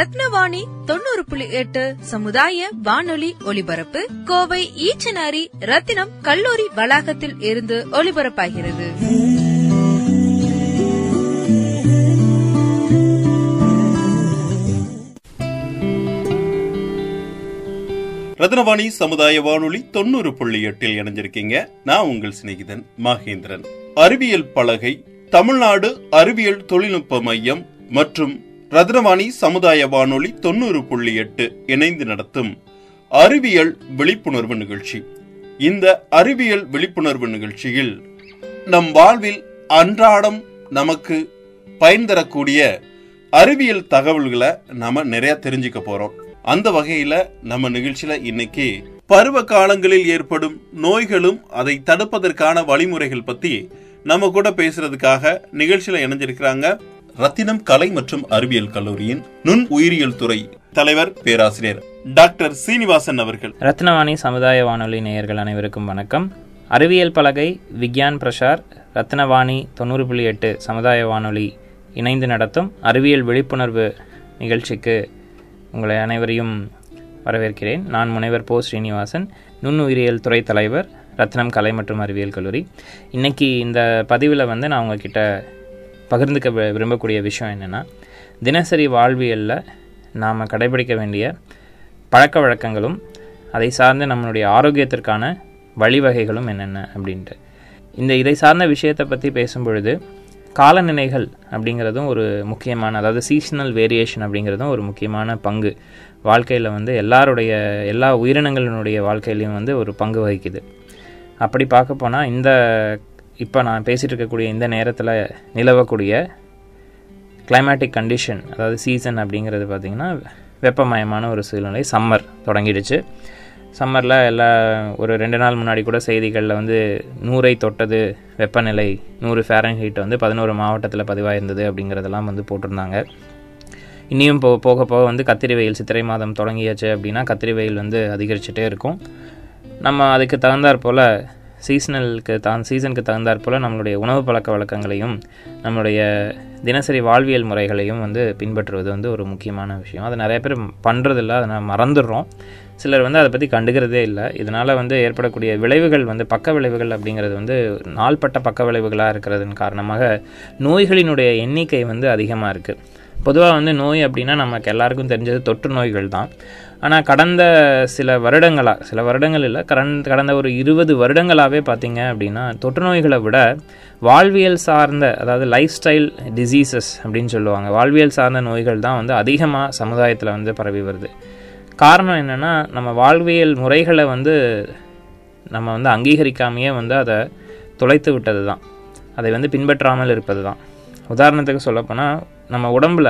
ரத்னவாணி தொண்ணூறு புள்ளி எட்டு சமுதாய வானொலி ஒலிபரப்பு கோவை ஈச்சனாரி ரத்தினம் கல்லூரி வளாகத்தில் இருந்து ஒலிபரப்பாகிறது. ரத்னவாணி சமுதாய வானொலி தொண்ணூறு புள்ளி எட்டில் இணைஞ்சிருக்கீங்க. நான் உங்கள் சிநேகிதன் மகேந்திரன். அறிவியல் பலகை தமிழ்நாடு அறிவியல் தொழில்நுட்ப மையம் மற்றும் ரத்னவாணி சமுதாய வானொலி தொண்ணூறு புள்ளி எட்டு இணைந்து நடத்தும் அறிவியல் விழிப்புணர்வு நிகழ்ச்சி. இந்த அறிவியல் விழிப்புணர்வு நிகழ்ச்சியில் நம் வாழ்வில் அன்றாடம் நமக்கு பயன் தரக்கூடிய அறிவியல் தகவல்களை நம்ம நிறைய தெரிஞ்சுக்க போறோம். அந்த வகையில நம்ம நிகழ்ச்சியில இன்னைக்கு பருவ காலங்களில் ஏற்படும் நோய்களும் அதை தடுப்பதற்கான வழிமுறைகள் பத்தி நம்ம கூட பேசுறதுக்காக நிகழ்ச்சியில இணைஞ்சிருக்கிறாங்க. ரத்தினம் கலை மற்றும் அறிவியல் கல்லூரியின் நுண் உயிரியல் துறை தலைவர் பேராசிரியர் டாக்டர் சீனிவாசன் அவர்கள். ரத்னவாணி சமுதாய வானொலி நேயர்கள் அனைவருக்கும் வணக்கம். அறிவியல் பலகை விக்யான் பிரசார் ரத்னவாணி தொண்ணூறு புள்ளி எட்டு சமுதாய வானொலி இணைந்து நடத்தும் அறிவியல் விழிப்புணர்வு நிகழ்ச்சிக்கு உங்களை அனைவரையும் வரவேற்கிறேன். நான் முனைவர் போ. ஸ்ரீனிவாசன் நுண்ணுயிரியல் துறை தலைவர் ரத்னம் கலை மற்றும் அறிவியல் கல்லூரி. இன்னைக்கு இந்த பதிவில் வந்து நான் உங்ககிட்ட பகிர்ந்துக்க விரும்பக்கூடிய விஷயம் என்னென்னா தினசரி வாழ்வியலில் நாம் கடைபிடிக்க வேண்டிய பழக்க வழக்கங்களும் அதை சார்ந்த நம்மளுடைய ஆரோக்கியத்திற்கான வழிவகைகளும் என்னென்ன அப்படின்ட்டு. இந்த இதை சார்ந்த விஷயத்தை பற்றி பேசும்பொழுது காலநிலைகள் அப்படிங்கிறதும் ஒரு முக்கியமான அதாவது சீசனல் வேரியேஷன் அப்படிங்கிறதும் ஒரு முக்கியமான பங்கு. வாழ்க்கையில் வந்து எல்லாருடைய எல்லா உயிரினங்களினுடைய வாழ்க்கையிலையும் வந்து ஒரு பங்கு வகிக்குது. அப்படி பார்க்க போனால் இந்த இப்போ நான் பேசிகிட்டு இருக்கக்கூடிய இந்த நேரத்தில் நிலவக்கூடிய கிளைமேட்டிக் கண்டிஷன் அதாவது சீசன் அப்படிங்கிறது பார்த்திங்கன்னா வெப்பமயமான ஒரு சூழ்நிலை சம்மர் தொடங்கிடுச்சு. சம்மரில் எல்லா ஒரு ரெண்டு நாள் முன்னாடி கூட செய்திகளில் வந்து நூறை தொட்டது வெப்பநிலை நூறு ஃபேரன்ஹீட் வந்து பதினோரு மாவட்டத்தில் பதிவாயிருந்தது அப்படிங்கிறதெல்லாம் வந்து போட்டிருந்தாங்க. இனியும் போ போக போக வந்து கத்திரி வெயில் சித்திரை மாதம் தொடங்கியாச்சு அப்படின்னா கத்திரி வெயில் வந்து அதிகரிச்சுட்டே இருக்கும். நம்ம அதுக்கு தகுந்தாற் போல் சீசனலுக்கு தான் சீசனுக்கு தகுந்தாற் போல் நம்மளுடைய உணவு பழக்க வழக்கங்களையும் நம்மளுடைய தினசரி வாழ்வியல் முறைகளையும் வந்து பின்பற்றுவது வந்து ஒரு முக்கியமான விஷயம். அதை நிறைய பேர் பண்ணுறதில்ல அதை நான் மறந்துடுறோம். சிலர் வந்து அதை பற்றி கண்டுக்கிறதே இல்லை. இதனால் வந்து ஏற்படக்கூடிய விளைவுகள் வந்து பக்க விளைவுகள் அப்படிங்கிறது வந்து நாள்பட்ட பக்க விளைவுகளாக இருக்கிறதன் காரணமாக நோய்களினுடைய எண்ணிக்கை வந்து அதிகமாக இருக்குது பொதுவாக வந்து நோய் அப்படின்னா நமக்கு எல்லாருக்கும் தெரிஞ்சது தொற்று நோய்கள் தான். ஆனால் கடந்த சில வருடங்களாக சில வருடங்கள் இல்லை கடந்த கடந்த ஒரு இருபது வருடங்களாகவே பார்த்திங்க அப்படின்னா தொற்று நோய்களை விட வாழ்வியல் சார்ந்த அதாவது லைஃப் ஸ்டைல் டிசீசஸ் அப்படின்னு சொல்லுவாங்க வாழ்வியல் சார்ந்த நோய்கள் தான் வந்து அதிகமாக சமுதாயத்தில் வந்து பரவி வருது. காரணம் என்னென்னா நம்ம வாழ்வியல் முறைகளை வந்து நம்ம வந்து அங்கீகரிக்காமையே வந்து அதை தொலைத்து விட்டது தான். அதை வந்து பின்பற்றாமல் இருப்பது தான். உதாரணத்துக்கு சொல்லப்போனால் நம்ம உடம்புல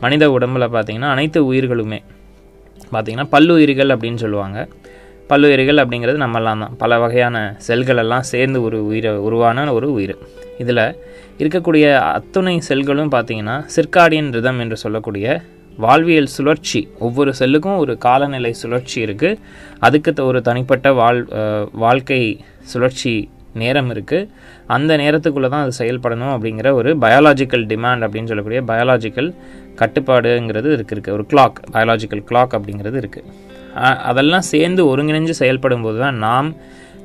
மனித உடம்புல பார்த்திங்கன்னா அனைத்து உயிர்களுமே பார்த்திங்கன்னா பல்லுயிரிகள் அப்படின்னு சொல்லுவாங்க. பல்லுயிரிகள் அப்படிங்கிறது நம்மெல்லாம் தான். பல வகையான செல்களெல்லாம் சேர்ந்து ஒரு உயிரை உருவான ஒரு உயிர். இதில் இருக்கக்கூடிய அத்துணை செல்களும் பார்த்திங்கன்னா சிற்காடியன் ரிதம் என்று சொல்லக்கூடிய வாழ்வியல் சுழற்சி. ஒவ்வொரு செல்லுக்கும் ஒரு காலநிலை சுழற்சி இருக்குது அதுக்கு த- ஒரு தனிப்பட்ட வாழ் வாழ்க்கை சுழற்சி நேரம் இருக்குது அந்த நேரத்துக்குள்ளே தான் அது செயல்படணும் அப்படிங்கிற ஒரு பயாலாஜிக்கல் டிமாண்ட் அப்படின்னு சொல்லக்கூடிய பயாலாஜிக்கல் கட்டுப்பாடுங்கிறது இருக்கு இருக்குது ஒரு கிளாக் பயாலாஜிக்கல் கிளாக் அப்படிங்கிறது இருக்குது அதெல்லாம் சேர்ந்து ஒருங்கிணைஞ்சு செயல்படும் போது தான் நாம்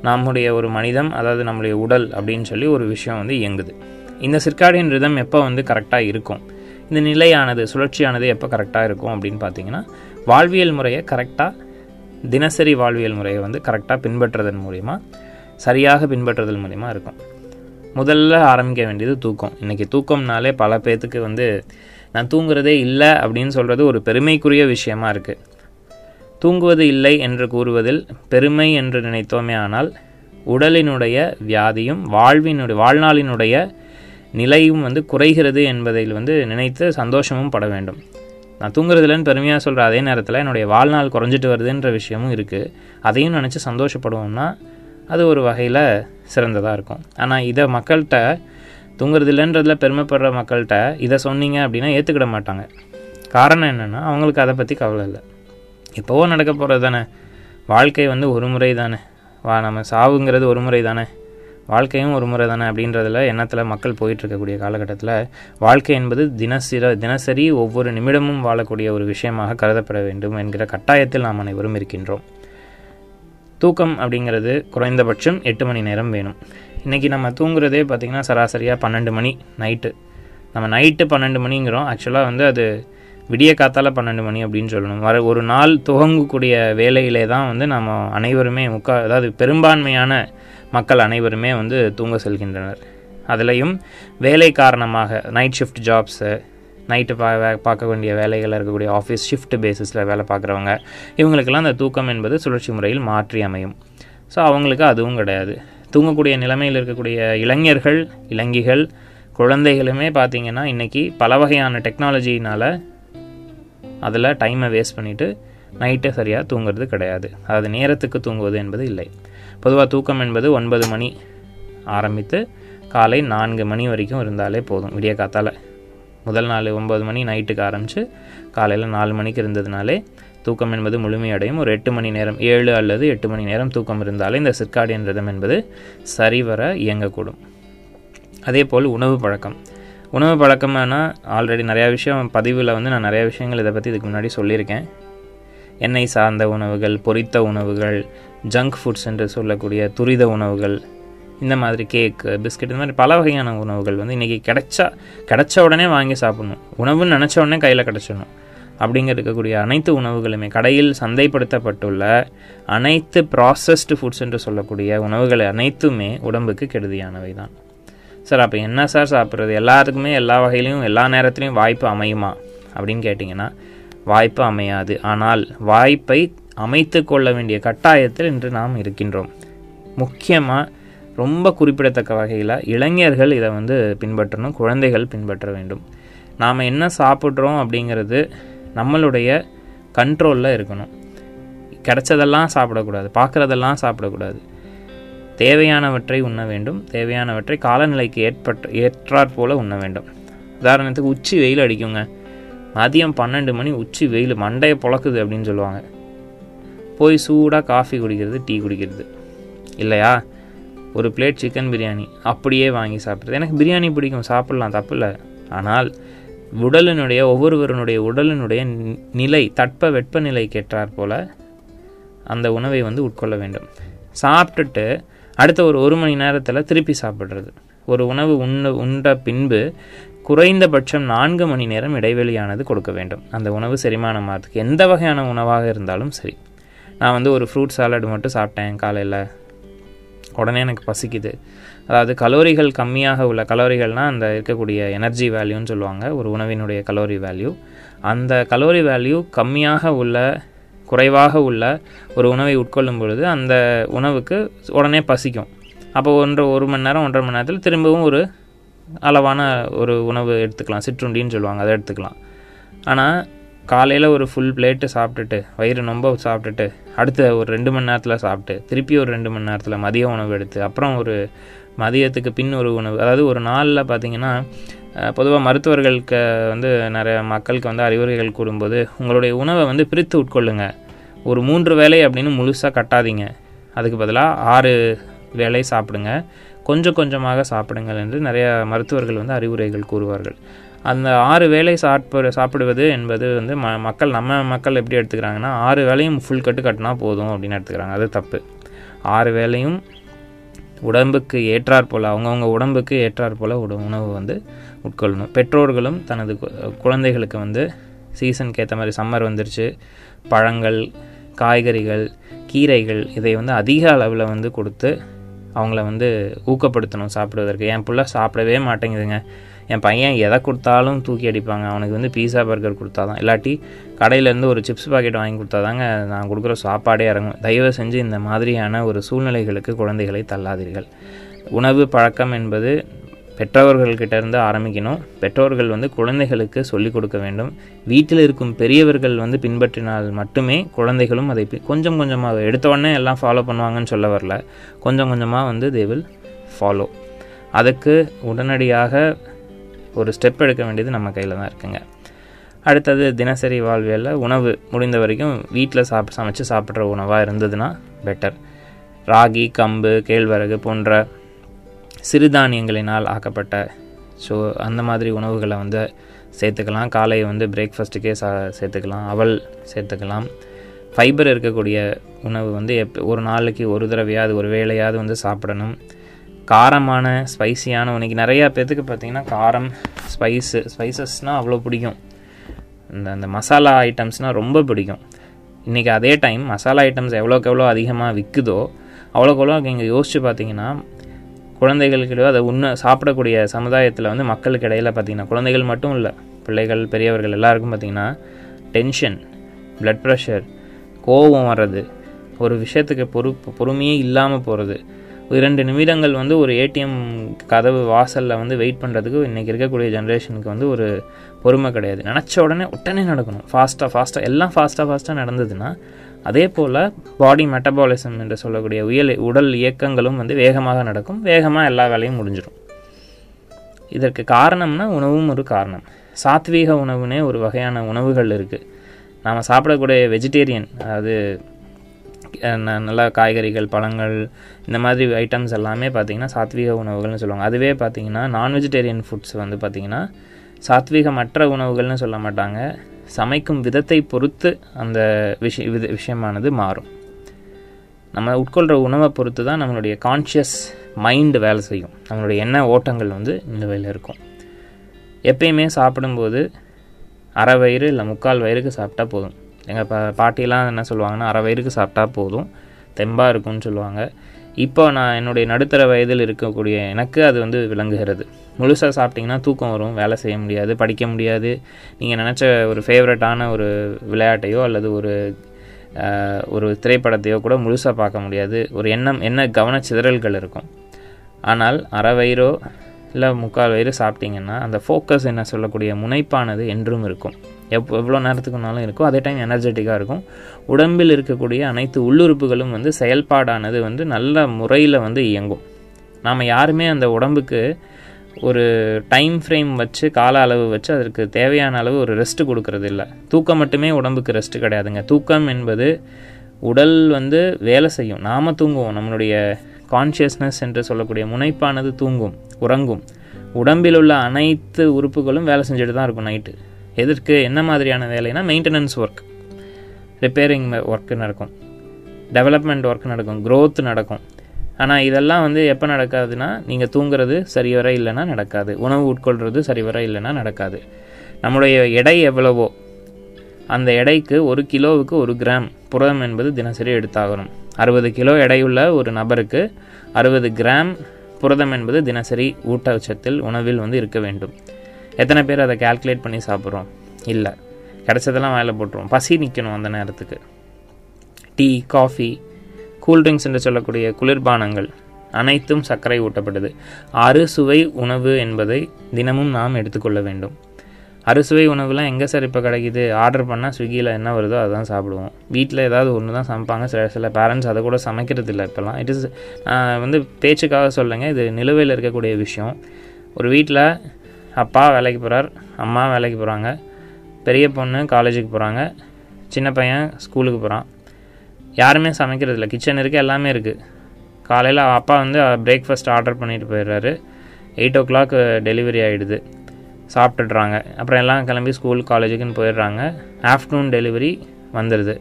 நம்முடைய ஒரு மனிதம் அதாவது நம்முடைய உடல் அப்படின்னு சொல்லி ஒரு விஷயம் வந்து இயங்குது. இந்த சிற்காடியன் ரிதம் எப்போ வந்து கரெக்டாக இருக்கும்? இந்த நிலையானது சுழற்சியானது எப்போ கரெக்டாக இருக்கும் அப்படின்னு பார்த்தீங்கன்னா வாழ்வியல் முறையை கரெக்டாக தினசரி வாழ்வியல் முறையை வந்து கரெக்டாக பின்பற்றுறதன் மூலிமா சரியாக பின்பற்றுதல் மூலிமா இருக்கும். முதல்ல ஆரம்பிக்க வேண்டியது தூக்கம். இன்றைக்கி தூக்கம்னாலே பல பேர்த்துக்கு வந்து நான் தூங்குறதே இல்லை அப்படின்னு சொல்கிறது ஒரு பெருமைக்குரிய விஷயமா இருக்குது தூங்குவது இல்லை என்று கூறுவதில் பெருமை என்று நினைத்தோமே ஆனால் உடலினுடைய வியாதியும் வாழ்வினுடைய வாழ்நாளினுடைய நிலையும் வந்து குறைகிறது என்பதில் வந்து நினைத்து சந்தோஷமும் பட வேண்டும். நான் தூங்குறதுலன்னு பெருமையாக சொல்கிற அதே நேரத்தில் என்னுடைய வாழ்நாள் குறைஞ்சிட்டு வருதுன்ற விஷயமும் இருக்குது அதையும் நினச்சி சந்தோஷப்படுவோம்னா அது ஒரு வகையில் சிறந்ததாக இருக்கும். ஆனால் இதை மக்கள்கிட்ட தூங்குறது இல்லைன்றதில் பெருமைப்படுற மக்கள்கிட்ட இதை சொன்னீங்க அப்படின்னா ஏற்றுக்கிட மாட்டாங்க. காரணம் என்னென்னா அவங்களுக்கு அதை பற்றி கவலை இல்லை. எப்போவோ நடக்க போகிறது தானே. வாழ்க்கை வந்து ஒரு முறை தானே. வா நம்ம சாவுங்கிறது ஒரு முறை தானே. வாழ்க்கையும் ஒரு முறை தானே அப்படின்றதுல எண்ணத்தில் மக்கள் போயிட்டு இருக்கக்கூடிய காலகட்டத்தில் வாழ்க்கை என்பது தினசிர தினசரி ஒவ்வொரு நிமிடமும் வாழக்கூடிய ஒரு விஷயமாக கருதப்பட வேண்டும் என்கிற கட்டாயத்தில் நாம் அனைவரும் இருக்கின்றோம். தூக்கம் அப்படிங்கிறது குறைந்தபட்சம் எட்டு மணி நேரம் வேணும். இன்றைக்கி நம்ம தூங்குறதே பார்த்திங்கன்னா சராசரியாக பன்னெண்டு மணி நைட்டு நம்ம நைட்டு பன்னெண்டு மணிங்கிறோம். ஆக்சுவலாக வந்து அது விடிய காத்தால் பன்னெண்டு மணி அப்படின்னு சொல்லணும். வர ஒரு நாள் துவங்கக்கூடிய வேலையிலே தான் வந்து நம்ம அனைவருமே முக்கா அதாவது பெரும்பான்மையான மக்கள் அனைவருமே வந்து தூங்க செல்கின்றனர். அதுலேயும் வேலை காரணமாக நைட் ஷிஃப்ட் ஜாப்ஸு நைட்டு பா வே- பார்க்க வேண்டிய வேலைகள் இருக்கக்கூடிய ஆஃபீஸ் ஷிஃப்ட் பேசிஸில் வேலை பார்க்குறவங்க இவங்களுக்கெல்லாம் அந்த தூக்கம் என்பது சுழற்சி முறையில் மாற்றி அமையும். ஸோ அவங்களுக்கு அதுவும் கிடையாது. தூங்கக்கூடிய நிலைமையில் இருக்கக்கூடிய இளைஞர்கள் இளங்கிகள் குழந்தைகளுமே பார்த்திங்கன்னா இன்றைக்கி பல வகையான டெக்னாலஜினால் அதில் டைமை வேஸ்ட் பண்ணிவிட்டு நைட்டை சரியாக தூங்குறது கிடையாது. அதாவது நேரத்துக்கு தூங்குவது என்பது இல்லை. பொதுவாக தூக்கம் என்பது ஒன்பது மணி ஆரம்பித்து காலை நான்கு மணி வரைக்கும் இருந்தாலே போதும். விடிய காத்தால். முதல் நாள் ஒம்பது மணி நைட்டுக்கு ஆரம்பித்து காலையில் நாலு மணிக்கு இருந்ததுனாலே தூக்கம் என்பது முழுமையடையும். ஒரு எட்டு மணி நேரம் ஏழு அல்லது எட்டு மணி நேரம் தூக்கம் இருந்தாலே இந்த சிற்காடியன் ரதம் என்பது சரிவர இயங்கக்கூடும். அதே போல் உணவு பழக்கம். உணவு பழக்கம்னா ஆல்ரெடி நிறையா விஷயம் பதிவில் வந்து நான் நிறையா விஷயங்கள் இதை பற்றி இதுக்கு முன்னாடி சொல்லியிருக்கேன். எண்ணெய் சார்ந்த உணவுகள் பொரித்த உணவுகள் ஜங்க் ஃபுட்ஸ் என்று சொல்லக்கூடிய துரித உணவுகள் இந்த மாதிரி கேக் பிஸ்கட் இந்த மாதிரி பல வகையான உணவுகள் வந்து இன்றைக்கி கிடைச்சா கிடைச்ச உடனே வாங்கி சாப்பிடணும். உணவுன்னு நினச்ச உடனே கையில் கிடச்சிடணும். அப்படிங்கிற இருக்கக்கூடிய அனைத்து உணவுகளுமே கடையில் சந்தைப்படுத்தப்பட்டுள்ள அனைத்து ப்ராசஸ்டு ஃபுட்ஸ் என்று சொல்லக்கூடிய உணவுகள் அனைத்துமே உடம்புக்கு கெடுதியானவை தான் சார் அப்போ என்ன சார் சாப்பிட்றது? எல்லாத்துக்குமே எல்லா வகையிலையும் எல்லா நேரத்துலையும் வாய்ப்பு அமையுமா? அப்படின்னு கேட்டிங்கன்னா வாய்ப்பு அமையாது. ஆனால் வாய்ப்பை அமைத்து கொள்ள வேண்டிய கட்டாயத்தில் இன்று நாம் இருக்கின்றோம். முக்கியமாக ரொம்ப குறிப்பிடத்தக்க வகையில் இளைஞர்கள் இதை வந்து பின்பற்றணும் குழந்தைகள் பின்பற்ற வேண்டும். நாம் என்ன சாப்பிட்றோம் அப்படிங்கிறது நம்மளுடைய கண்ட்ரோலில் இருக்கணும். கிடைச்சதெல்லாம் சாப்பிடக்கூடாது பார்க்குறதெல்லாம் சாப்பிடக்கூடாது. தேவையானவற்றை உண்ண வேண்டும் தேவையானவற்றை காலநிலைக்கு ஏற்பட்ட ஏற்றாற் போல உண்ண வேண்டும். உதாரணத்துக்கு உச்சி வெயில் அடிக்குங்க. மதியம் பன்னெண்டு மணி உச்சி வெயில் மண்டையை பொழக்குது அப்படின்னு சொல்லுவாங்க. போய் சூடாக காஃபி குடிக்கிறது டீ குடிக்கிறது. இல்லையா? ஒரு பிளேட் சிக்கன் பிரியாணி அப்படியே வாங்கி சாப்பிட்றது. எனக்கு பிரியாணி பிடிக்கும் சாப்பிட்லாம் தப்பு இல்லை. ஆனால் உடலினுடைய ஒவ்வொருவருடைய உடலினுடைய நி- நிலை தட்ப வெப்பநிலைக்கு கேட்டார் போல அந்த உணவை வந்து உட்கொள்ள வேண்டும். சாப்பிட்டுட்டு அடுத்த ஒரு ஒரு மணி நேரத்தில் திருப்பி சாப்பிட்றது. ஒரு உணவு உண்ண உண்ட பின்பு குறைந்தபட்சம் நான்கு மணி நேரம் இடைவெளியானது கொடுக்க வேண்டும். அந்த உணவு செரிமானமாகிறதுக்கு எந்த வகையான உணவாக இருந்தாலும் சரி. நான் வந்து ஒரு ஃப்ரூட் சாலட் மட்டும் சாப்பிட்டேன் காலையில். உடனே எனக்கு பசிக்குது. அதாவது கலோரிகள் கம்மியாக உள்ள கலோரிகள்னால் அந்த இருக்கக்கூடிய எனர்ஜி வேல்யூன்னு சொல்லுவாங்க ஒரு உணவினுடைய கலோரி வேல்யூ அந்த கலோரி வேல்யூ கம்மியாக உள்ள குறைவாக உள்ள ஒரு உணவை உட்கொள்ளும் பொழுது அந்த உணவுக்கு உடனே பசிக்கும். அப்போ ஒன்று ஒரு மணி நேரம் ஒன்றரை மணி நேரத்தில் திரும்பவும் ஒரு அளவான ஒரு உணவு எடுத்துக்கலாம். சிற்றுண்டின்னு சொல்லுவாங்க அதை எடுத்துக்கலாம். ஆனால் காலையில் ஒரு ஃபுல் பிளேட்டு சாப்பிட்டுட்டு வயிறு ரொம்ப சாப்பிட்டுட்டு அடுத்த ஒரு ரெண்டு மணி நேரத்தில் சாப்பிட்டு திருப்பி ஒரு ரெண்டு மணி நேரத்தில் மதிய உணவு எடுத்து அப்புறம் ஒரு மதியத்துக்கு பின் ஒரு உணவு. அதாவது ஒரு நாளில் பார்த்தீங்கன்னா பொதுவாக மருத்துவர்களுக்கு வந்து நிறைய மக்களுக்கு வந்து அறிவுரைகள் கூறும்போது உங்களுடைய உணவை வந்து பிரித்து உட்கொள்ளுங்க. ஒரு மூன்று வேளை அப்படின்னு முழுசாக கட்டாதீங்க. அதுக்கு பதிலாக ஆறு வேலை சாப்பிடுங்க. கொஞ்சம் கொஞ்சமாக சாப்பிடுங்கள் என்று நிறைய மருத்துவர்கள் வந்து அறிவுரைகள் கூறுவார்கள். அந்த ஆறு வேளை சாப்பிட சாப்பிடுவது என்பது வந்து ம மக்கள் நம்ம மக்கள் எப்படி எடுத்துக்கிறாங்கன்னா ஆறு வேலையும் ஃபுல் கட்டு கட்டினா போதும் அப்படின்னு எடுத்துக்கிறாங்க. அது தப்பு. ஆறு வேளையும் உடம்புக்கு ஏற்றாற் போல் அவங்கவுங்க உடம்புக்கு ஏற்றாற் போல் உட உணவு வந்து உட்கொள்ளணும். பெற்றோர்களும் தனது கு- குழந்தைகளுக்கு வந்து சீசனுக்கு ஏற்ற மாதிரி சம்மர் வந்துருச்சு. பழங்கள் காய்கறிகள் கீரைகள் இதை வந்து அதிக அளவில் வந்து கொடுத்து அவங்கள வந்து ஊக்கப்படுத்தணும் சாப்பிடுவதற்கு. என் புள்ள சாப்பிடவே மாட்டேங்குதுங்க. என் பையன் எதை கொடுத்தாலும் தூக்கி அடிப்பாங்க. அவனுக்கு வந்து பீஸா பர்கர் கொடுத்தாதான். இல்லாட்டி கடையிலேருந்து ஒரு சிப்ஸ் பாக்கெட் வாங்கி கொடுத்தாதாங்க நான் கொடுக்குற சாப்பாடே இறங்கும். தயவு செஞ்சு இந்த மாதிரியான ஒரு சூழ்நிலைகளுக்கு குழந்தைகளை தள்ளாதீர்கள். உணவு பழக்கம் என்பது பெற்றவர்கள்கிட்ட இருந்து ஆரம்பிக்கணும். பெற்றோர்கள் வந்து குழந்தைகளுக்கு சொல்லிக் கொடுக்க வேண்டும். வீட்டில் இருக்கும் பெரியவர்கள் வந்து பின்பற்றினால் மட்டுமே குழந்தைகளும் அதை கொஞ்சம் கொஞ்சமாக எடுத்த உடனே எல்லாம் ஃபாலோ பண்ணுவாங்கன்னு சொல்ல வரல. கொஞ்சம் கொஞ்சமாக வந்து தே வில் ஃபாலோ அதுக்கு உடனடியாக ஒரு ஸ்டெப் எடுக்க வேண்டியது நம்ம கையில் தான் இருக்குங்க. அடுத்தது தினசரி வாழ்வியலில் உணவு முடிந்த வரைக்கும் வீட்டில் சாப் சமைச்சு சாப்பிட்ற உணவாக இருந்ததுன்னா பெட்டர் ராகி கம்பு கேழ்வரகு போன்ற சிறுதானியங்களினால் ஆக்கப்பட்ட ஸோ அந்த மாதிரி உணவுகளை வந்து சேர்த்துக்கலாம். காலை வந்து பிரேக்ஃபாஸ்ட்டுக்கே சா சேர்த்துக்கலாம். அவல் சேர்த்துக்கலாம். ஃபைபர் இருக்கக்கூடிய உணவு வந்து எப் ஒரு நாளைக்கு ஒரு தடவையாவது ஒரு வேலையாவது வந்து சாப்பிடணும். காரமான ஸ்பைசியான இன்னைக்கு நிறையா பேர்த்துக்கு பார்த்தீங்கன்னா காரம் ஸ்பைஸு ஸ்பைசஸ்னால் அவ்வளோ பிடிக்கும். இந்த அந்த மசாலா ஐட்டம்ஸ்னால் ரொம்ப பிடிக்கும். இன்றைக்கி அதே டைம் மசாலா ஐட்டம்ஸ் எவ்வளோக்கு எவ்வளோ அதிகமாக விற்குதோ அவ்வளோக்கு எவ்வளோ யோசித்து பார்த்தீங்கன்னா குழந்தைகளுக்கிடையோ அதை உண்ண சாப்பிடக்கூடிய சமுதாயத்தில் வந்து மக்களுக்கு இடையில் பார்த்தீங்கன்னா குழந்தைகள் மட்டும் இல்லை பிள்ளைகள் பெரியவர்கள் எல்லாருக்கும் பார்த்தீங்கன்னா டென்ஷன் பிளட் ப்ரெஷர் கோபம் வர்றது ஒரு விஷயத்துக்கு பொறு பொறுமையே இல்லாமல் போகிறது இரண்டு நிமிடங்கள் வந்து ஒரு ஏடிஎம் கதவு வாசலில் வந்து வெயிட் பண்ணுறதுக்கு இன்றைக்கி இருக்கக்கூடிய ஜென்ரேஷனுக்கு வந்து ஒரு பொறுமை கிடையாது. நினச்ச உடனே உடனே நடக்கணும். ஃபாஸ்ட்டாக ஃபாஸ்ட்டாக எல்லாம் ஃபாஸ்ட்டாக ஃபாஸ்ட்டாக நடந்ததுன்னா அதே போல் பாடி மெட்டபாலிசம் என்று சொல்லக்கூடிய உயல் உடல் இயக்கங்களும் வந்து வேகமாக நடக்கும். வேகமாக எல்லா வேலையும் முடிஞ்சிடும். இதற்கு காரணம்னா உணவும் ஒரு காரணம். சாத்வீக உணவுனே ஒரு வகையான உணவுகள் இருக்குது நாம் சாப்பிடக்கூடிய வெஜிடேரியன் அதாவது நல்ல காய்கறிகள் பழங்கள் இந்த மாதிரி ஐட்டம்ஸ் எல்லாமே பார்த்திங்கன்னா சாத்விக உணவுகள்னு சொல்லுவாங்க. அதுவே பார்த்திங்கன்னா நான் வெஜிடேரியன் ஃபுட்ஸ் வந்து பார்த்திங்கன்னா சாத்வீகமற்ற உணவுகள்னு சொல்ல மாட்டாங்க. சமைக்கும் விதத்தை பொறுத்து அந்த விஷய வித விஷயமானது மாறும். நம்ம உட்கொள்கிற உணவை பொறுத்து தான் நம்மளுடைய கான்ஷியஸ் மைண்டு வேலை செய்யும். நம்மளுடைய எண்ண ஓட்டங்கள் வந்து நிலுவையில் இருக்கும். எப்பயுமே சாப்பிடும்போது அரை வயிறு இல்லை முக்கால் வயிறுக்கு சாப்பிட்டா போதும். எங்கள் பா பாட்டிலாம் என்ன சொல்லுவாங்கன்னா அரை வயிறுக்கு சாப்பிட்டா போதும் தெம்பாக இருக்கும்னு சொல்லுவாங்க. இப்போ நான் என்னுடைய நடுத்தர வயதில் இருக்கக்கூடிய எனக்கு அது வந்து விளங்குகிறது. முழுசாக சாப்பிட்டிங்கன்னா தூக்கம் வரும் வேலை செய்ய முடியாது படிக்க முடியாது. நீங்கள் நினச்ச ஒரு ஃபேவரட்டான ஒரு விளையாட்டையோ அல்லது ஒரு ஒரு திரைப்படத்தையோ கூட முழுசாக பார்க்க முடியாது. ஒரு எண்ணம் என்ன கவனச்சிதறல்கள் இருக்கும். ஆனால் அரை வயிறோ இல்லை முக்கால் வயிறு சாப்பிட்டிங்கன்னா அந்த ஃபோக்கஸ் என்ன சொல்லக்கூடிய முனைப்பானது என்றும் இருக்கும். எப் எவ்வளோ நேரத்துக்குனாலும் இருக்கும். அதே டைம் எனர்ஜெட்டிக்காக இருக்கும். உடம்பில் இருக்கக்கூடிய அனைத்து உள்ளுறுப்புகளும் வந்து செயல்பாடானது வந்து நல்ல முறையில் வந்து இயங்கும். நாம் யாருமே அந்த உடம்புக்கு ஒரு டைம் ஃப்ரேம் வச்சு கால அளவு வச்சு அதற்கு தேவையான அளவு ஒரு ரெஸ்ட் கொடுக்கறது இல்லை. தூக்கம் மட்டுமே உடம்புக்கு ரெஸ்ட் கிடையாதுங்க. தூக்கம் என்பது உடல் வந்து வேலை செய்யும். நாம் தூங்குவோம். நம்மளுடைய கான்ஷியஸ்னஸ் என்று சொல்லக்கூடிய முனைப்பானது தூங்கும் உறங்கும். உடம்பில் உள்ள அனைத்து உறுப்புகளும் வேலை செஞ்சுட்டு தான் இருக்கும் நைட்டு எதற்கு என்ன மாதிரியான வேலைனா மெயின்டெனன்ஸ் ஒர்க் ரிப்பேரிங் ஒர்க் நடக்கும். டெவலப்மெண்ட் ஒர்க் நடக்கும். க்ரோத் நடக்கும். ஆனால் இதெல்லாம் வந்து எப்போ நடக்காதுன்னா நீங்கள் தூங்குறது சரிவர இல்லைன்னா நடக்காது. உணவு உட்கொள்கிறது சரிவர இல்லைன்னா நடக்காது. நம்முடைய எடை எவ்வளவோ அந்த எடைக்கு ஒரு கிலோவுக்கு ஒரு கிராம் புரதம் என்பது தினசரி எடுத்தாகணும். அறுபது கிலோ எடையுள்ள ஒரு நபருக்கு அறுபது கிராம் புரதம் என்பது தினசரி ஊட்டச்சத்தில் உணவில் வந்து இருக்க வேண்டும். எத்தனை பேர் அதை கால்குலேட் பண்ணி சாப்பிட்றோம்? இல்லை. கிடச்சதெல்லாம் வேலை போட்டுருவோம். பசி நிற்கணும் அந்த நேரத்துக்கு. டீ காஃபி கூல்ட்ரிங்க்ஸ் என்று சொல்லக்கூடிய குளிர்பானங்கள் அனைத்தும் சர்க்கரை ஊட்டப்பட்டது அறுசுவை உணவு என்பதை தினமும் நாம் எடுத்துக்கொள்ள வேண்டும். அறுசுவை உணவுலாம் எங்கே சார் இப்போ கிடைக்குது? ஆர்டர் பண்ணால் ஸ்விக்கியில் என்ன வருதோ அதான் சாப்பிடுவோம். வீட்டில் ஏதாவது ஒன்று தான் சமைப்பாங்க. சில சில பேரண்ட்ஸ் அதை கூட சமைக்கிறது இல்லை இப்போல்லாம் இட் இஸ் வந்து பேச்சுக்காக சொல்லுங்கள் இது நிலுவையில் இருக்கக்கூடிய விஷயம். ஒரு வீட்டில் அப்பா வேலைக்கு போகிறார் அம்மா வேலைக்கு போகிறாங்க பெரிய பொண்ணு காலேஜுக்கு போகிறாங்க சின்ன பையன் ஸ்கூலுக்கு போகிறான் யாருமே சமைக்கிறது இல்லை கிச்சன் இருக்குது எல்லாமே இருக்குது காலையில் அப்பா வந்து பிரேக்ஃபாஸ்ட் ஆர்டர் பண்ணிட்டு போயிடுறாரு. எயிட் ஓ கிளாக் டெலிவரி ஆகிடுது சாப்பிட்டுடுறாங்க. அப்புறம் எல்லாம் கிளம்பி ஸ்கூல் காலேஜுக்குன்னு போயிடுறாங்க. ஆஃப்டர்நூன் டெலிவரி வந்துடுது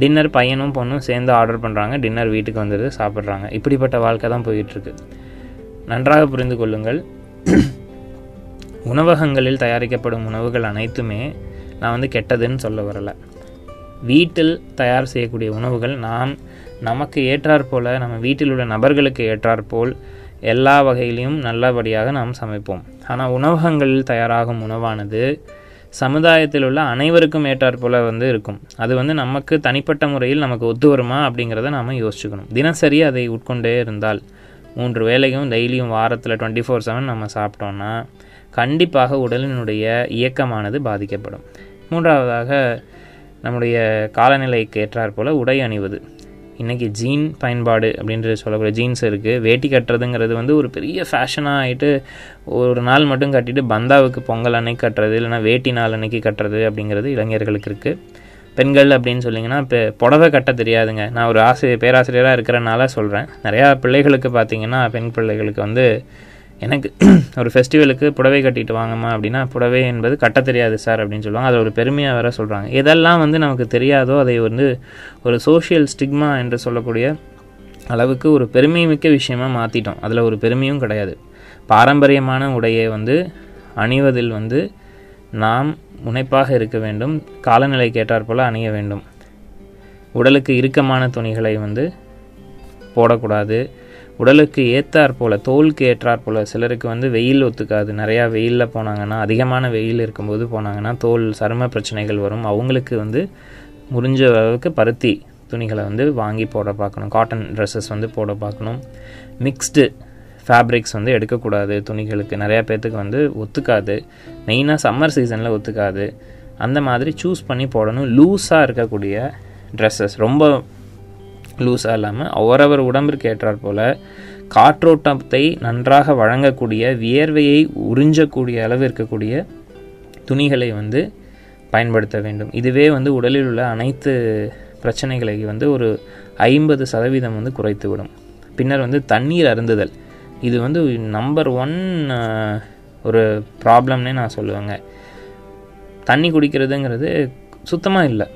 டின்னர் பையனும் பொண்ணும் சேர்ந்து ஆர்டர் பண்ணுறாங்க டின்னர் வீட்டுக்கு வந்துடுது சாப்பிட்றாங்க. இப்படிப்பட்ட வாழ்க்கை தான் போயிட்டுருக்கு. நன்றாக புரிந்து கொள்ளுங்கள். உணவகங்களில் தயாரிக்கப்படும் உணவுகள் அனைத்துமே நான் வந்து கெட்டதுன்னு சொல்ல வரலை. வீட்டில் தயார் செய்யக்கூடிய உணவுகள் நாம் நமக்கு ஏற்றாற்போல் நம்ம வீட்டில் உள்ள நபர்களுக்கு ஏற்றாற்போல் எல்லா வகையிலையும் நல்லபடியாக நாம் சமைப்போம். ஆனால் உணவகங்களில் தயாராகும் உணவானது சமுதாயத்தில் உள்ள அனைவருக்கும் ஏற்றாற்போல் வந்து இருக்கும். அது வந்து நமக்கு தனிப்பட்ட முறையில் நமக்கு ஒத்து வருமா அப்படிங்கிறத நாம் யோசிச்சுக்கணும். தினசரி அதை உட்கொண்டே இருந்தால் மூன்று வேளையும் டெய்லியும் வாரத்தில் டுவெண்ட்டி ஃபோர் செவன் நம்ம சாப்பிட்டோன்னா கண்டிப்பாக உடலினுடைய இயக்கமானது பாதிக்கப்படும். மூன்றாவதாக நம்முடைய காலநிலைக்கு ஏற்றாற் போல் உடை அணிவது. இன்றைக்கி ஜீன் பயன்பாடு அப்படின்ற சொல்லக்கூடிய ஜீன்ஸ் இருக்குது வேட்டி கட்டுறதுங்கிறது வந்து ஒரு பெரிய ஃபேஷனாக ஆகிட்டு ஒரு நாள் மட்டும் கட்டிட்டு பந்தாவுக்கு பொங்கல் அன்னைக்கு கட்டுறது இல்லைனா வேட்டி நாள் அன்னைக்கு கட்டுறது அப்படிங்கிறது இளைஞர்களுக்கு இருக்குது பெண்கள் அப்படின்னு சொல்லிங்கன்னா இப்போ புடவை கட்ட தெரியாதுங்க. நான் ஒரு ஆசிரியர் பேராசிரியராக இருக்கிறனால சொல்கிறேன் நிறையா பிள்ளைகளுக்கு பார்த்தீங்கன்னா பெண் பிள்ளைகளுக்கு வந்து எனக்கு ஒரு ஃபெஸ்டிவலுக்கு புடவை கட்டிட்டு வாங்கம்மா அப்படின்னா புடவை என்பது கட்ட தெரியாது சார் அப்படின்னு சொல்லுவாங்க. அதை ஒரு பெருமையாக வேற சொல்கிறாங்க எதெல்லாம் வந்து நமக்கு தெரியாதோ அதை வந்து ஒரு சோஷியல் ஸ்டிக்மா என்று சொல்லக்கூடிய அளவுக்கு ஒரு பெருமை மிக்க விஷயமாக மாற்றிட்டோம் அதில் ஒரு பெருமையும் கிடையாது. பாரம்பரியமான உடையை வந்து அணிவதில் வந்து நாம் முனைப்பாக இருக்க வேண்டும். காலநிலைக்கு ஏற்றாற்போல் அணிய வேண்டும். உடலுக்கு இறுக்கமான துணிகளை வந்து போடக்கூடாது. உடலுக்கு ஏற்றாற் போல் தோலுக்கு ஏற்றாற் போல் சிலருக்கு வந்து வெயில் ஒத்துக்காது. நிறையா வெயிலில் போனாங்கன்னா அதிகமான வெயில் இருக்கும்போது போனாங்கன்னா தோல் சரும பிரச்சனைகள் வரும். அவங்களுக்கு வந்து முடிஞ்ச அளவுக்கு பருத்தி துணிகளை வந்து வாங்கி போட பார்க்கணும். காட்டன் ட்ரெஸ்ஸஸ் வந்து போட பார்க்கணும். மிக்ஸ்டு ஃபேப்ரிக்ஸ் வந்து எடுக்கக்கூடாது துணிகளுக்கு. நிறையா பேர்த்துக்கு வந்து ஒத்துக்காது. மெயினாக சம்மர் சீசனில் ஒத்துக்காது. அந்த மாதிரி சூஸ் பண்ணி போடணும். லூஸாக இருக்கக்கூடிய ட்ரெஸ்ஸஸ் ரொம்ப லூஸாக இல்லாமல் அவரவர் உடம்பிற்கு ஏற்றாற் போல் காற்றோட்டத்தை நன்றாக வழங்கக்கூடிய வியர்வையை உறிஞ்சக்கூடிய அளவு இருக்கக்கூடிய துணிகளை வந்து பயன்படுத்த வேண்டும். இதுவே வந்து உடலில் உள்ள அனைத்து பிரச்சனைகளை வந்து ஒரு ஐம்பது சதவீதம் வந்து குறைத்துவிடும். பின்னர் வந்து தண்ணீர் அருந்துதல். இது வந்து நம்பர் ஒன் ஒரு ப்ராப்ளம்னே நான் சொல்லுவேங்க. தண்ணி குடிக்கிறதுங்கிறது சுத்தமாக இல்லை.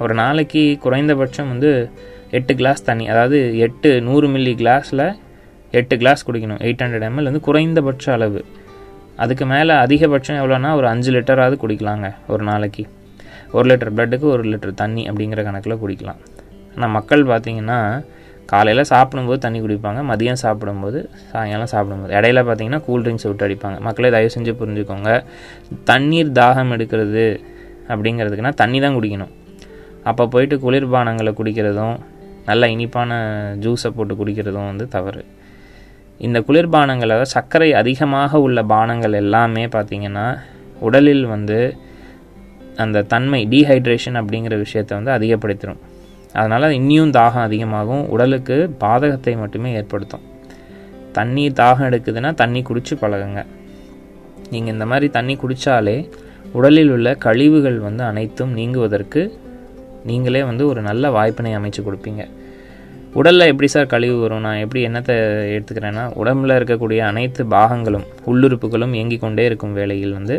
ஒரு நாளைக்கு குறைந்தபட்சம் வந்து எட்டு கிளாஸ் தண்ணி அதாவது எட்டு நூறு மில்லி கிளாஸில் எட்டு கிளாஸ் குடிக்கணும். எயிட் ஹண்ட்ரட் எம்எல் வந்து குறைந்தபட்ச அளவு. அதுக்கு மேலே அதிகபட்சம் எவ்வளோனா ஒரு அஞ்சு லிட்டராவது குடிக்கலாங்க ஒரு நாளைக்கு. ஒரு லிட்டர் பிளட்டுக்கு ஒரு லிட்டர் தண்ணி அப்படிங்கிற கணக்கில் குடிக்கலாம். ஆனால் மக்கள் பார்த்திங்கன்னா காலையில் சாப்பிடும்போது தண்ணி குடிப்பாங்க மதியம் சாப்பிடும்போது சாயங்காலம் சாப்பிடும்போது. இடையில பார்த்தீங்கன்னா கூல் ட்ரிங்க்ஸ் விட்டு அடிப்பாங்க. மக்களே தயவு செஞ்சு புரிஞ்சுக்கோங்க. தண்ணீர் தாகம் எடுக்கிறது அப்படிங்கிறதுக்குனா தண்ணி தான் குடிக்கணும். அப்போ போயிட்டு குளிர்பானங்களை குடிக்கிறதும் நல்ல இனிப்பான ஜூஸை போட்டு குடிக்கிறதும் வந்து தவறு. இந்த குளிர்பானங்களை சர்க்கரை அதிகமாக உள்ள பானங்கள் எல்லாமே பார்த்திங்கன்னா உடலில் வந்து அந்த தன்மை டீஹைட்ரேஷன் அப்படிங்கிற விஷயத்தை வந்து அதிகப்படுத்திடும் அதனால் இன்னியும் தாகம் அதிகமாகும் உடலுக்கு பாதகத்தை மட்டுமே ஏற்படுத்தும். தண்ணி தாகம் எடுக்குதுன்னா தண்ணி குடித்து பழகுங்க. நீங்கள் இந்த மாதிரி தண்ணி குடித்தாலே உடலில் உள்ள கழிவுகள் வந்து அனைத்தும் நீங்குவதற்கு நீங்களே வந்து ஒரு நல்ல வாய்ப்பினை அமைச்சு கொடுப்பீங்க. உடலில் எப்படி சார் கழிவு வரும்? நான் எப்படி என்னத்தை எடுத்துக்கிறேன்னா உடம்பில் இருக்கக்கூடிய அனைத்து பாகங்களும் உள்ளுறுப்புகளும் இயங்கிக் கொண்டே இருக்கும் வேளையில் வந்து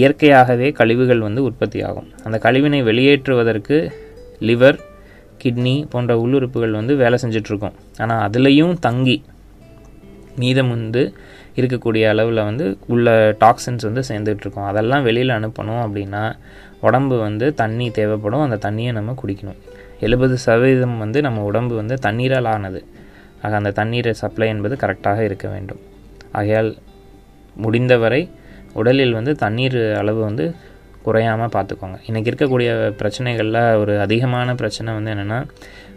இயற்கையாகவே கழிவுகள் வந்து உற்பத்தி ஆகும் அந்த கழிவினை வெளியேற்றுவதற்கு லிவர் கிட்னி போன்ற உள்ளுறுப்புகள் வந்து வேலை செஞ்சிட்ருக்கோம். ஆனால் அதுலேயும் தங்கி மீதம் வந்து இருக்கக்கூடிய அளவில் வந்து உள்ள டாக்ஸின்ஸ் வந்து சேர்ந்துட்ருக்கோம் அதெல்லாம் வெளியில் அனுப்பணும் அப்படின்னா உடம்பு வந்து தண்ணி தேவைப்படும். அந்த தண்ணியை நம்ம குடிக்கணும். எழுபது சதவீதம் வந்து நம்ம உடம்பு வந்து தண்ணீரால் ஆனது. ஆக அந்த தண்ணீரை சப்ளை என்பது கரெக்டாக இருக்க வேண்டும். ஆகையால் முடிந்தவரை உடலில் வந்து தண்ணீர் அளவு வந்து குறையாமல் பார்த்துக்கோங்க. இன்றைக்கி இருக்கக்கூடிய பிரச்சனைகளில் ஒரு அதிகமான பிரச்சனை வந்து என்னென்னா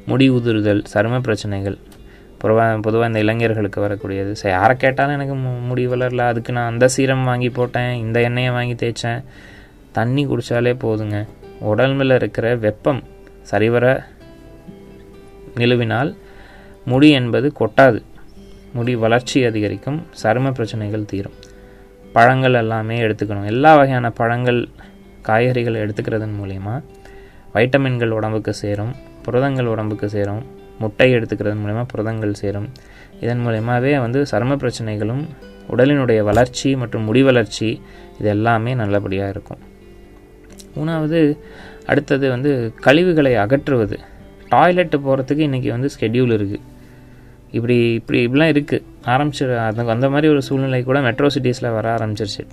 முடி உதிர்தல் சரும பிரச்சனைகள். பொதுவாக பொதுவாக இந்த இளைஞர்களுக்கு வரக்கூடியது. சரி யாரை கேட்டாலும் எனக்கு மு- முடி வளரல அதுக்கு நான் அந்த சீரம் வாங்கி போட்டேன் இந்த எண்ணெயை வாங்கி தேய்ச்சேன். தண்ணி குடித்தாலே போதுங்க. உடம்புல இருக்கிற வெப்பம் சரிவர நிலுவினால் முடி என்பது கொட்டாது. முடி வளர்ச்சி அதிகரிக்கும் சரும பிரச்சனைகள் தீரும். பழங்கள் எல்லாமே எடுத்துக்கணும். எல்லா வகையான பழங்கள் காய்கறிகள் எடுத்துக்கிறதன் மூலிமா வைட்டமின்கள் உடம்புக்கு சேரும். புரதங்கள் உடம்புக்கு சேரும். முட்டை எடுத்துக்கிறதன் மூலயமா புரதங்கள் சேரும். இதன் மூலயமாவே வந்து சரும பிரச்சனைகளும் உடலினுடைய வளர்ச்சி மற்றும் முடி வளர்ச்சி இது எல்லாமே நல்லபடியாக இருக்கும். மூணாவது அடுத்தது வந்து கழிவுகளை அகற்றுவது. டாய்லெட்டு போகிறதுக்கு இன்றைக்கி வந்து ஸ்கெடியூல் இருக்குது இப்படி இப்படி இப்படிலாம் இருக்குது ஆரம்பிச்சு அந்த அந்த மாதிரி ஒரு சூழ்நிலை கூட மெட்ரோ சிட்டிஸில் வர ஆரம்பிச்சிருச்சு.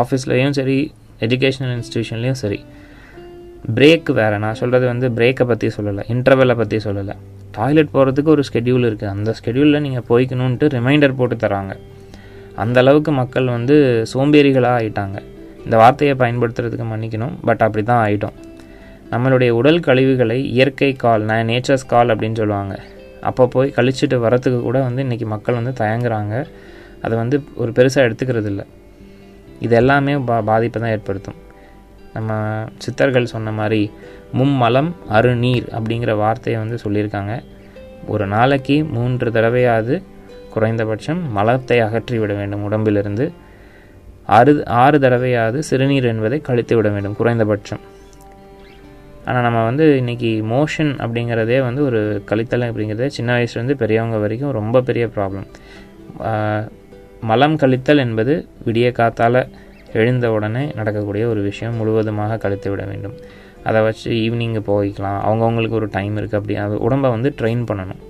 ஆஃபீஸ்லேயும் சரி எஜுகேஷனல் இன்ஸ்டியூஷன்லேயும் சரி. பிரேக் வேறு. நான் சொல்கிறது வந்து பிரேக்கை பற்றி சொல்லலை. இன்டர்வெலை பற்றி சொல்லலை. டாய்லெட் போகிறதுக்கு ஒரு ஸ்கெடியூல் இருக்குது அந்த ஸ்கெடியூலில் நீங்கள் போய்க்கணுன்ட்டு ரிமைண்டர் போட்டு தராங்க. அந்த அளவுக்கு மக்கள் வந்து சோம்பேறிகளாக ஆயிட்டாங்க. இந்த வார்த்தையை பயன்படுத்துறதுக்கு மன்னிக்கணும். பட் அப்படி தான் ஆகிட்டோம் நம்மளுடைய உடல் கழிவுகளை இயற்கை கால் நான் நேச்சர்ஸ் கால் அப்படின்னு சொல்லுவாங்க. அப்போ போய் கழிச்சிட்டு வரத்துக்கு கூட வந்து இன்றைக்கி மக்கள் வந்து தயங்குறாங்க. அதை வந்து ஒரு பெருசாக எடுத்துக்கிறது இல்லை இது எல்லாமே பா பாதிப்பை தான் ஏற்படுத்தும். நம்ம சித்தர்கள் சொன்ன மாதிரி மும்மலம் அருநீர் அப்படிங்கிற வார்த்தையை வந்து சொல்லியிருக்காங்க. ஒரு நாளைக்கு மூன்று தடவையாவது குறைந்தபட்சம் மலத்தை அகற்றி விட வேண்டும் உடம்பிலிருந்து. ஆறு ஆறு தடவையாவது சிறுநீர் என்பதை கழித்து விட வேண்டும் குறைந்தபட்சம். ஆனால் நம்ம வந்து இன்றைக்கி மோஷன் அப்படிங்கிறதே வந்து ஒரு கழித்தல் அப்படிங்கிறதே சின்ன வயசுலேருந்து பெரியவங்க வரைக்கும் ரொம்ப பெரிய ப்ராப்ளம் மலம் கழித்தல் என்பது விடிய காத்தால் எழுந்த உடனே நடக்கக்கூடிய ஒரு விஷயம் முழுவதுமாக கழித்து விட வேண்டும். அதை வச்சு ஈவினிங்கு போய்க்கலாம். அவங்கவுங்களுக்கு ஒரு டைம் இருக்குது அப்படி. அது உடம்பை வந்து ட்ரெயின் பண்ணணும்.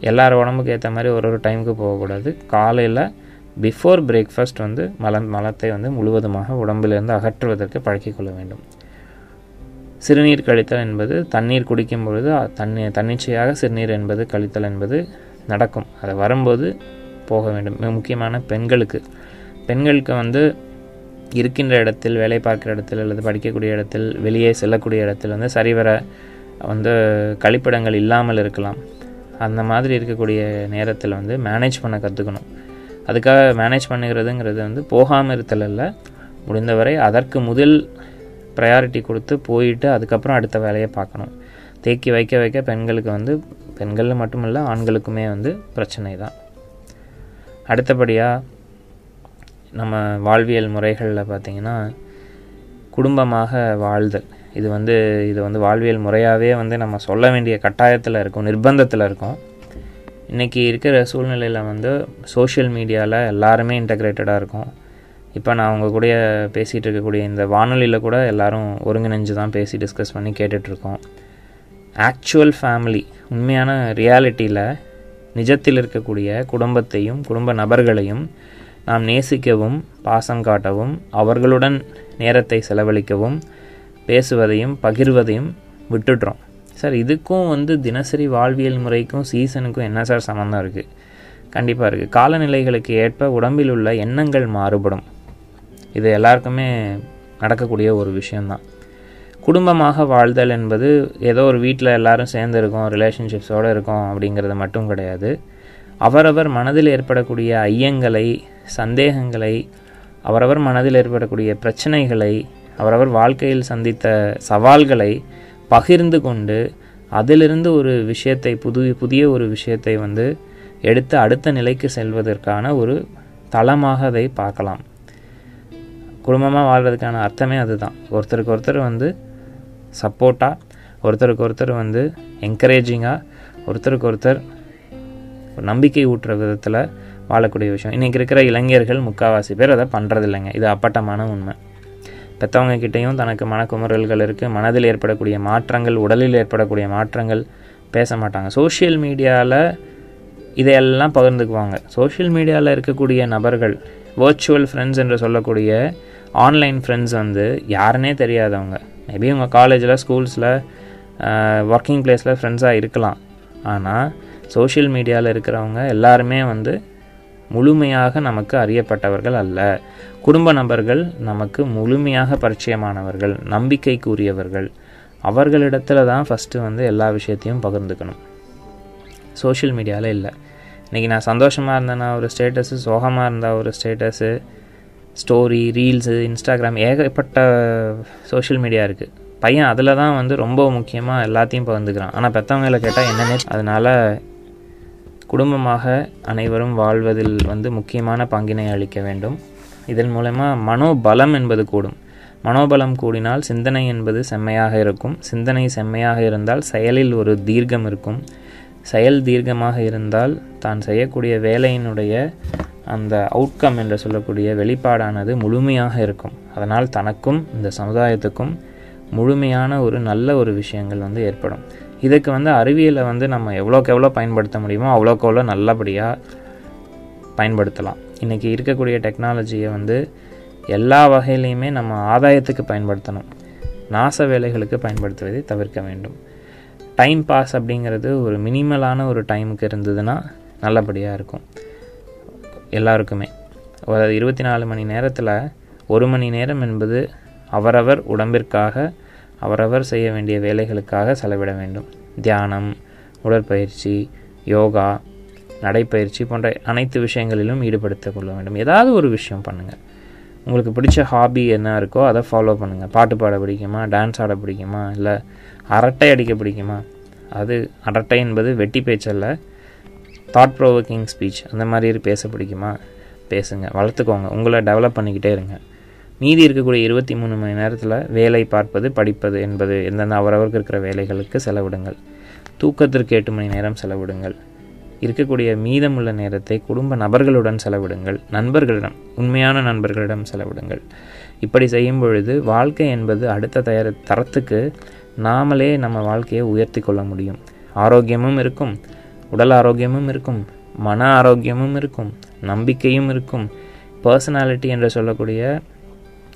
எல்லார் உடம்புக்கு ஏற்ற மாதிரி ஒரு ஒரு டைமுக்கு போகக்கூடாது. காலையில் பிஃபோர் பிரேக்ஃபாஸ்ட் வந்து மலம் மலத்தை வந்து முழுவதுமாக உடம்பிலிருந்து அகற்றுவதற்கு பழக்கிக்கொள்ள வேண்டும். சிறுநீர் கழித்தல் என்பது தண்ணீர் குடிக்கும் பொழுது தண்ணி தன்னிச்சையாக சிறுநீர் என்பது கழித்தல் என்பது நடக்கும். அதை வரும்போது போக வேண்டும். மிக முக்கியமான பெண்களுக்கு. பெண்களுக்கு வந்து இருக்கின்ற இடத்தில் வேலை பார்க்குற இடத்தில் அல்லது படிக்கக்கூடிய இடத்தில் வெளியே செல்லக்கூடிய இடத்தில் வந்து சரிவர வந்து கழிப்பிடங்கள் இல்லாமல் இருக்கலாம். அந்த மாதிரி இருக்கக்கூடிய நேரத்தில் வந்து மேனேஜ் பண்ண கற்றுக்கணும் அதுக்காக மேனேஜ் பண்ணுகிறதுங்கிறது வந்து போகாமல் இருத்தல் இல்லை முடிந்தவரை அதற்கு முதல் ப்ரையாரிட்டி கொடுத்து போயிட்டு அதுக்கப்புறம் அடுத்த வேலையை பார்க்கணும். தேக்கி வைக்க வைக்க பெண்களுக்கு வந்து பெண்கள் மட்டுமல்ல ஆண்களுக்குமே வந்து பிரச்சனை தான் அடுத்தபடியாக நம்ம வாழ்வியல் முறைகளில் பார்த்திங்கன்னா குடும்பமாக வாழ்தல். இது வந்து இது வந்து வாழ்வியல் முறையாகவே வந்து நம்ம சொல்ல வேண்டிய கட்டாயத்தில் இருக்கும் நிர்பந்தத்தில் இருக்கும். இன்றைக்கி இருக்கிற சூழ்நிலையில் வந்து சோஷியல் மீடியாவில் எல்லாருமே இன்டகிரேட்டடாக இருக்கும். இப்போ நான் அவங்க கூட பேசிகிட்டு இருக்கக்கூடிய இந்த வானொலியில் கூட எல்லோரும் ஒருங்கிணைஞ்சு தான் பேசி டிஸ்கஸ் பண்ணி கேட்டுட்ருக்கோம். ஆக்சுவல் ஃபேமிலி உண்மையான ரியாலிட்டியில் நிஜத்தில் இருக்கக்கூடிய குடும்பத்தையும் குடும்ப நபர்களையும் நாம் நேசிக்கவும் பாசம் காட்டவும் அவர்களுடன் நேரத்தை செலவழிக்கவும் பேசுவதையும் பகிர்வதையும் விட்டுடுறோம். சார் இதுக்கும் வந்து தினசரி வாழ்வியல் முறைக்கும் சீசனுக்கும் என்ன சார் சம்மந்தம் இருக்குது கண்டிப்பாக இருக்குது காலநிலைகளுக்கு ஏற்ப உடம்பில் உள்ள எண்ணங்கள் மாறுபடும். இது எல்லாருக்குமே நடக்கக்கூடிய ஒரு விஷயந்தான் குடும்பமாக வாழ்தல் என்பது ஏதோ ஒரு வீட்டில் எல்லாரும் சேர்ந்து இருக்கோம் ரிலேஷன்ஷிப்ஸோடு இருக்கோம் அப்படிங்கிறது மட்டும் கிடையாது. அவரவர் மனதில் ஏற்படக்கூடிய ஐயங்களை சந்தேகங்களை அவரவர் மனதில் ஏற்படக்கூடிய பிரச்சனைகளை அவரவர் வாழ்க்கையில் சந்தித்த சவால்களை பகிர்ந்து கொண்டு அதிலிருந்து ஒரு விஷயத்தை புது புதிய ஒரு விஷயத்தை வந்து எடுத்து அடுத்த நிலைக்கு செல்வதற்கான ஒரு தளமாக அதை பார்க்கலாம். குடும்பமாக வாழ்கிறதுக்கான அர்த்தமே அதுதான். ஒருத்தருக்கு ஒருத்தர் வந்து சப்போர்ட்டாக ஒருத்தருக்கு ஒருத்தர் வந்து என்கரேஜிங்காக ஒருத்தருக்கு ஒருத்தர் நம்பிக்கை ஊட்டுற விதத்தில் வாழக்கூடிய விஷயம். இன்றைக்கி இருக்கிற இளைஞர்கள் முக்கால்வாசி பேர் அதை பண்ணுறது இல்லைங்க இது அப்பட்டமான உண்மை. பெற்றவங்க கிட்டேயும் தனக்கு மனக்குமுறல்கள் இருக்குது மனதில் ஏற்படக்கூடிய மாற்றங்கள் உடலில் ஏற்படக்கூடிய மாற்றங்கள் பேச மாட்டாங்க. சோஷியல் மீடியாவில் இதையெல்லாம் பகிர்ந்துக்குவாங்க. சோஷியல் மீடியாவில் இருக்கக்கூடிய நபர்கள் வேர்ச்சுவல் ஃப்ரெண்ட்ஸ் என்று சொல்லக்கூடிய ஆன்லைன் ஃப்ரெண்ட்ஸ் வந்து யாருனே தெரியாதவங்க. மேபி உங்கள் காலேஜில் ஸ்கூல்ஸில் ஒர்க்கிங் பிளேஸில் ஃப்ரெண்ட்ஸாக இருக்கலாம். ஆனால் சோஷியல் மீடியாவில் இருக்கிறவங்க எல்லாருமே வந்து முழுமையாக நமக்கு அறியப்பட்டவர்கள் அல்ல. குடும்ப நபர்கள் நமக்கு முழுமையாக பரிச்சயமானவர்கள் நம்பிக்கைக்குரியவர்கள். அவர்களிடத்துல தான் ஃபஸ்ட்டு வந்து எல்லா விஷயத்தையும் பகிர்ந்துக்கணும். சோஷியல் மீடியாவில் இல்லை. இன்றைக்கி நான் சந்தோஷமாக இருந்தேன்னா ஒரு ஸ்டேட்டஸு சோகமாக இருந்தால் ஒரு ஸ்டேட்டஸு ஸ்டோரி ரீல்ஸு இன்ஸ்டாகிராம் ஏகப்பட்ட சோஷியல் மீடியா இருக்குது பையன் அதில் தான் வந்து ரொம்ப முக்கியமாக எல்லாத்தையும் பகிர்ந்துக்கிறான். ஆனால் பெற்றவங்களை கேட்டால் என்னென்ன அதனால் குடும்பமாக அனைவரும் வாழ்வதில் வந்து முக்கியமான பங்கினை அளிக்க வேண்டும். இதன் மூலயமா மனோபலம் என்பது கூடும். மனோபலம் கூடினால் சிந்தனை என்பது செம்மையாக இருக்கும். சிந்தனை செம்மையாக இருந்தால் செயலில் ஒரு தீர்க்கம் இருக்கும். செயல் தீர்க்கமாக இருந்தால் தான் செய்யக்கூடிய வேலையினுடைய அந்த அவுட்கம் என்று சொல்லக்கூடிய வெளிப்பாடானது முழுமையாக இருக்கும். அதனால் தனக்கும் இந்த சமுதாயத்துக்கும் முழுமையான ஒரு நல்ல ஒரு விஷயங்கள் வந்து ஏற்படும். இதுக்கு வந்து அறிவியலை வந்து நம்ம எவ்வளோக்கு எவ்வளோ பயன்படுத்த முடியுமோ அவ்வளோக்கு எவ்வளோ நல்லபடியாக பயன்படுத்தலாம். இன்றைக்கி இருக்கக்கூடிய டெக்னாலஜியை வந்து எல்லா வகையிலையுமே நம்ம ஆதாயத்துக்கு பயன்படுத்தணும். நாச வேலைகளுக்கு பயன்படுத்துவதை தவிர்க்க வேண்டும். டைம் பாஸ் அப்படிங்கிறது ஒரு மினிமலான ஒரு டைமுக்கு இருந்ததுன்னா நல்லபடியாக இருக்கும். எல்லாருக்குமே. ஒரு இருபத்தி நாலு மணி நேரத்தில் ஒரு மணி நேரம் என்பது அவரவர் உடம்பிற்காக அவரவர் செய்ய வேண்டிய வேலைகளுக்காக செலவிட வேண்டும். தியானம் உடற்பயிற்சி யோகா நடைப்பயிற்சி போன்ற அனைத்து விஷயங்களிலும் ஈடுபடுத்த கொள்ள வேண்டும். ஏதாவது ஒரு விஷயம் பண்ணுங்கள் உங்களுக்கு பிடிச்ச ஹாபி என்ன இருக்கோ அதை ஃபாலோ பண்ணுங்கள் பாட்டு பாட பிடிக்குமா? டான்ஸ் ஆட பிடிக்குமா? இல்லை அரட்டை அடிக்க பிடிக்குமா? அது அரட்டை என்பது வெட்டி பேச்சல்ல தாட் ப்ரோவோக்கிங் ஸ்பீச் அந்த மாதிரி பேச பிடிக்குமா? பேசுங்க வளர்த்துக்கோங்க. உங்களை டெவலப் பண்ணிக்கிட்டே இருங்க. மீதி இருக்கக்கூடிய இருபத்தி மூணு மணி நேரத்தில் வேலை பார்ப்பது படிப்பது என்பது எந்தெந்த அவரவருக்கு இருக்கிற வேலைகளுக்கு செலவிடுங்கள். தூக்கத்திற்கு எட்டு மணி நேரம் செலவிடுங்கள். இருக்கக்கூடிய மீதமுள்ள நேரத்தை குடும்ப நபர்களுடன் செலவிடுங்கள். நண்பர்களிடம் உண்மையான நண்பர்களிடம் செலவிடுங்கள். இப்படி செய்யும் பொழுது வாழ்க்கை என்பது அடுத்த தயார தரத்துக்கு நாமளே நம்ம வாழ்க்கையை உயர்த்தி கொள்ள முடியும். ஆரோக்கியமும் இருக்கும் உடல் ஆரோக்கியமும் இருக்கும் மன ஆரோக்கியமும் இருக்கும் நம்பிக்கையும் இருக்கும். பர்சனாலிட்டி என்று சொல்லக்கூடிய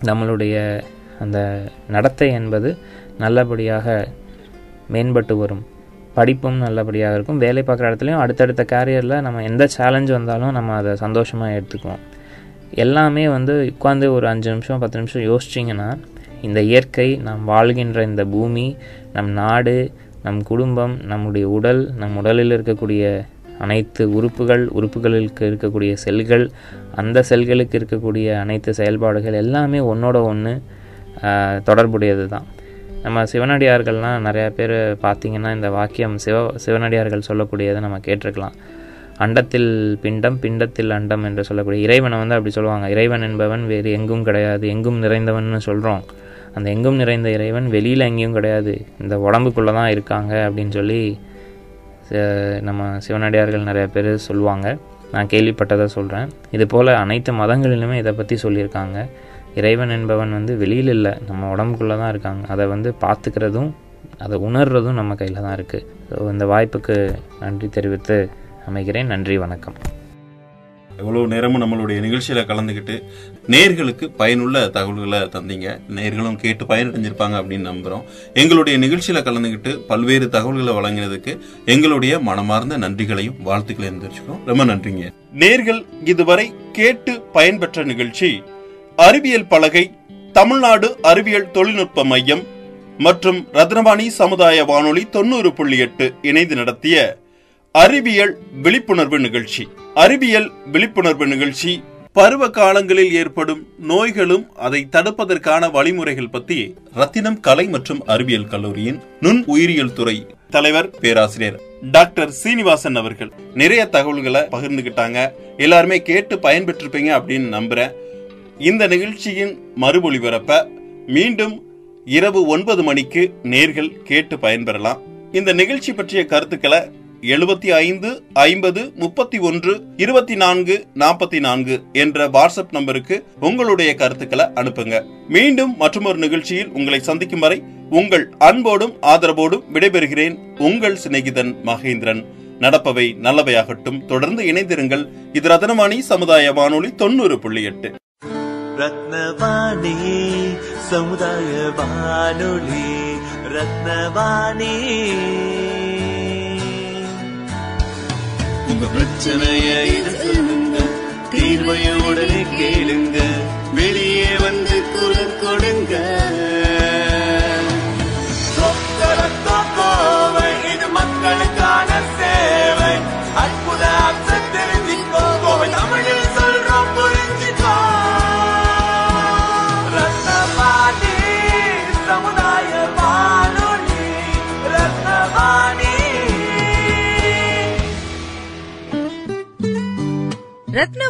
நம்மளுடைய அந்த நடத்தை என்பது நல்லபடியாக மேம்பட்டு வரும். படிப்பும் நல்லபடியாக இருக்கும். வேலை பார்க்குற இடத்துலையும் அடுத்தடுத்த கேரியரில் நம்ம எந்த சேலஞ்ச் வந்தாலும் நம்ம அதை சந்தோஷமாக எடுத்துக்குவோம். எல்லாமே வந்து உட்காந்து ஒரு அஞ்சு நிமிஷம் பத்து நிமிஷம் யோசிச்சிங்கன்னா இந்த இயற்கை நாம் வாழ்கின்ற இந்த பூமி நம் நாடு நம் குடும்பம் நம்முடைய உடல் நம் உடலில் இருக்கக்கூடிய அனைத்து உறுப்புகள் உறுப்புகளுக்கு இருக்கக்கூடிய செல்கள் அந்த செல்களுக்கு இருக்கக்கூடிய அனைத்து செயல்பாடுகள் எல்லாமே ஒன்றோட ஒன்று தொடர்புடையது தான் நம்ம சிவனடியார்கள்லாம் நிறையா பேர் பார்த்திங்கன்னா இந்த வாக்கியம் சிவ சிவனடியார்கள் சொல்லக்கூடியதை நம்ம கேட்டிருக்கலாம். அண்டத்தில் பிண்டம் பிண்டத்தில் அண்டம் என்று சொல்லக்கூடிய இறைவனை வந்து அப்படி சொல்லுவாங்க. இறைவன் என்பவன் வேறு எங்கும் கிடையாது எங்கும் நிறைந்தவன் சொல்கிறோம் அந்த எங்கும் நிறைந்த இறைவன் வெளியில் எங்கேயும் கிடையாது. இந்த உடம்புக்குள்ளே தான் இருக்காங்க அப்படின்னு சொல்லி நம்ம சிவனடியார்கள் நிறைய பேர் சொல்லுவாங்க. நான் கேள்விப்பட்டதை சொல்கிறேன் இது போல் அனைத்து மதங்களிலுமே இதை பற்றி சொல்லியிருக்காங்க. இறைவன் என்பவன் வந்து வெளியில் இல்லை. நம்ம உடம்புக்குள்ளே தான் இருக்காங்க. அதை வந்து பார்த்துக்கிறதும் அதை உணர்றதும் நம்ம கையில் தான் இருக்குது ஸோ இந்த வாய்ப்புக்கு நன்றி தெரிவித்து அமைகிறேன். நன்றி வணக்கம். எவ்வளவு நேரமும் நம்மளுடைய நிகழ்ச்சியில கலந்துக்கிட்டு நேர்களுக்கு பயனுள்ள தகவல்களை தந்தீங்க. நேர்களும் கேட்டு பயனடைஞ்சிருப்பாங்க அப்படின்னு நம்புறோம். எங்களுடைய நிகழ்ச்சியில கலந்துக்கிட்டு பல்வேறு தகவல்களை வழங்கினதுக்கு எங்களுடைய மனமார்ந்த நன்றிகளையும் வாழ்த்துக்களையும் தெரிவிச்சுக்கிறோம். ரொம்ப நன்றிங்க. நேர்கள் இதுவரை கேட்டு பயன்பெற்ற நிகழ்ச்சி அறிவியல் பலகை தமிழ்நாடு அறிவியல் தொழில்நுட்ப மையம் மற்றும் ரத்னவாணி சமுதாய வானொலி தொண்ணூறு புள்ளி எட்டு இணைந்து நடத்திய அறிவியல் விழிப்புணர்வு நிகழ்ச்சி. அறிவியல் விழிப்புணர்வு நிகழ்ச்சி. பருவ காலங்களில் ஏற்படும் நோய்களும் அதை தடுப்பதற்கான வழிமுறைகள் பத்தி ரத்தினம் கலை மற்றும் அறிவியல் கல்லூரியின் நுண் உயிரியல் துறை தலைவர் பேராசிரியர் டாக்டர் சீனிவாசன் அவர்கள். நிறைய தகவல்களை பகிர்ந்துகிட்டாங்க. எல்லாருமே கேட்டு பயன்பெற்றிருப்பீங்க அப்படின்னு நம்புறேன். இந்த நிகழ்ச்சியின் மறுபொழிபரப்ப மீண்டும் இரவு ஒன்பது மணிக்கு நேர்கள் கேட்டு பயன்பெறலாம். இந்த நிகழ்ச்சி பற்றிய கருத்துக்களை எழுபத்தி ஐந்து ஐம்பது முப்பத்தி ஒன்று இருபத்தி நான்கு நாற்பத்தி நான்கு என்ற வாட்ஸ்அப் நம்பருக்கு உங்களுடைய கருத்துக்களை அனுப்புங்க. மீண்டும் மற்றொரு நிகழ்ச்சியில் உங்களை சந்திக்கும் வரை உங்கள் அன்போடும் ஆதரவோடும் விடைபெறுகிறேன் உங்கள் சிநேகிதன் மகேந்திரன். நடப்பவை நல்லவையாகட்டும். தொடர்ந்து இணைந்திருங்கள். இது ரத்னவாணி சமுதாய வானொலி தொண்ணூறு புள்ளி எட்டு. ரத்னவாணி சமுதாய வானொலி ரத்னவாணி. உங்க பிரச்சனைய இது சொல்லுங்க தீர்வைய கேளுங்க.